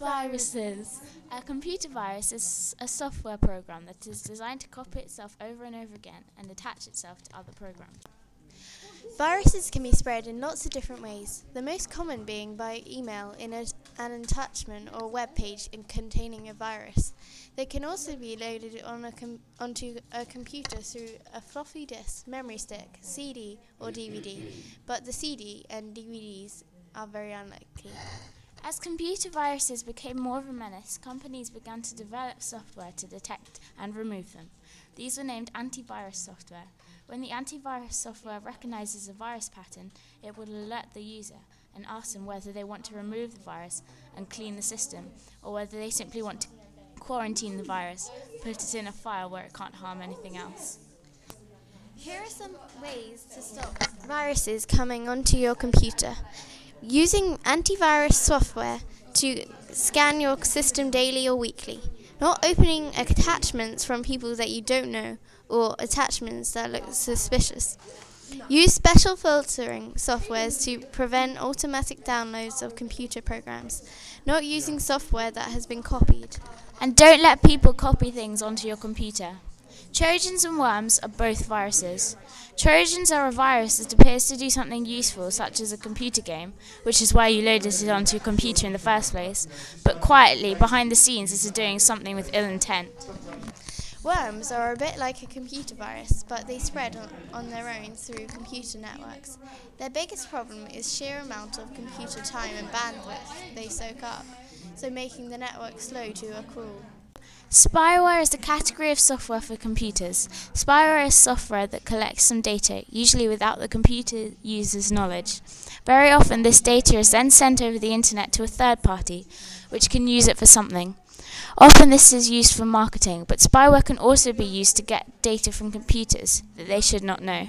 Viruses. A computer virus is a software program that is designed to copy itself over and over again and attach itself to other programs. Viruses can be spread in lots of different ways, the most common being by email in a, an attachment or web page in containing a virus. They can also be loaded on a com- onto a computer through a floppy disk, memory stick, CD, or DVD, but the CD and DVDs are very unlikely. As computer viruses became more of a menace, companies began to develop software to detect and remove them. These were named antivirus software. When the antivirus software recognizes a virus pattern, it will alert the user and ask them whether they want to remove the virus and clean the system, or whether they simply want to quarantine the virus, put it in a file where it can't harm anything else. Here are some ways to stop viruses coming onto your computer. Using antivirus software to scan your system daily or weekly. Not opening attachments from people that you don't know or attachments that look suspicious. Use special filtering softwares to prevent automatic downloads of computer programs. Not using software that has been copied. And don't let people copy things onto your computer. Trojans and worms are both viruses. Trojans are a virus that appears to do something useful, such as a computer game, which is why you loaded it onto your computer in the first place, but quietly, behind the scenes, it is doing something with ill intent. Worms are a bit like a computer virus, but they spread on, on their own through computer networks. Their biggest problem is sheer amount of computer time and bandwidth they soak up, so making the network slow to a crawl. Spyware is a category of software for computers. Spyware is software that collects some data, usually without the computer user's knowledge. Very often, this data is then sent over the internet to a third party, which can use it for something. Often, this is used for marketing, but spyware can also be used to get data from computers that they should not know.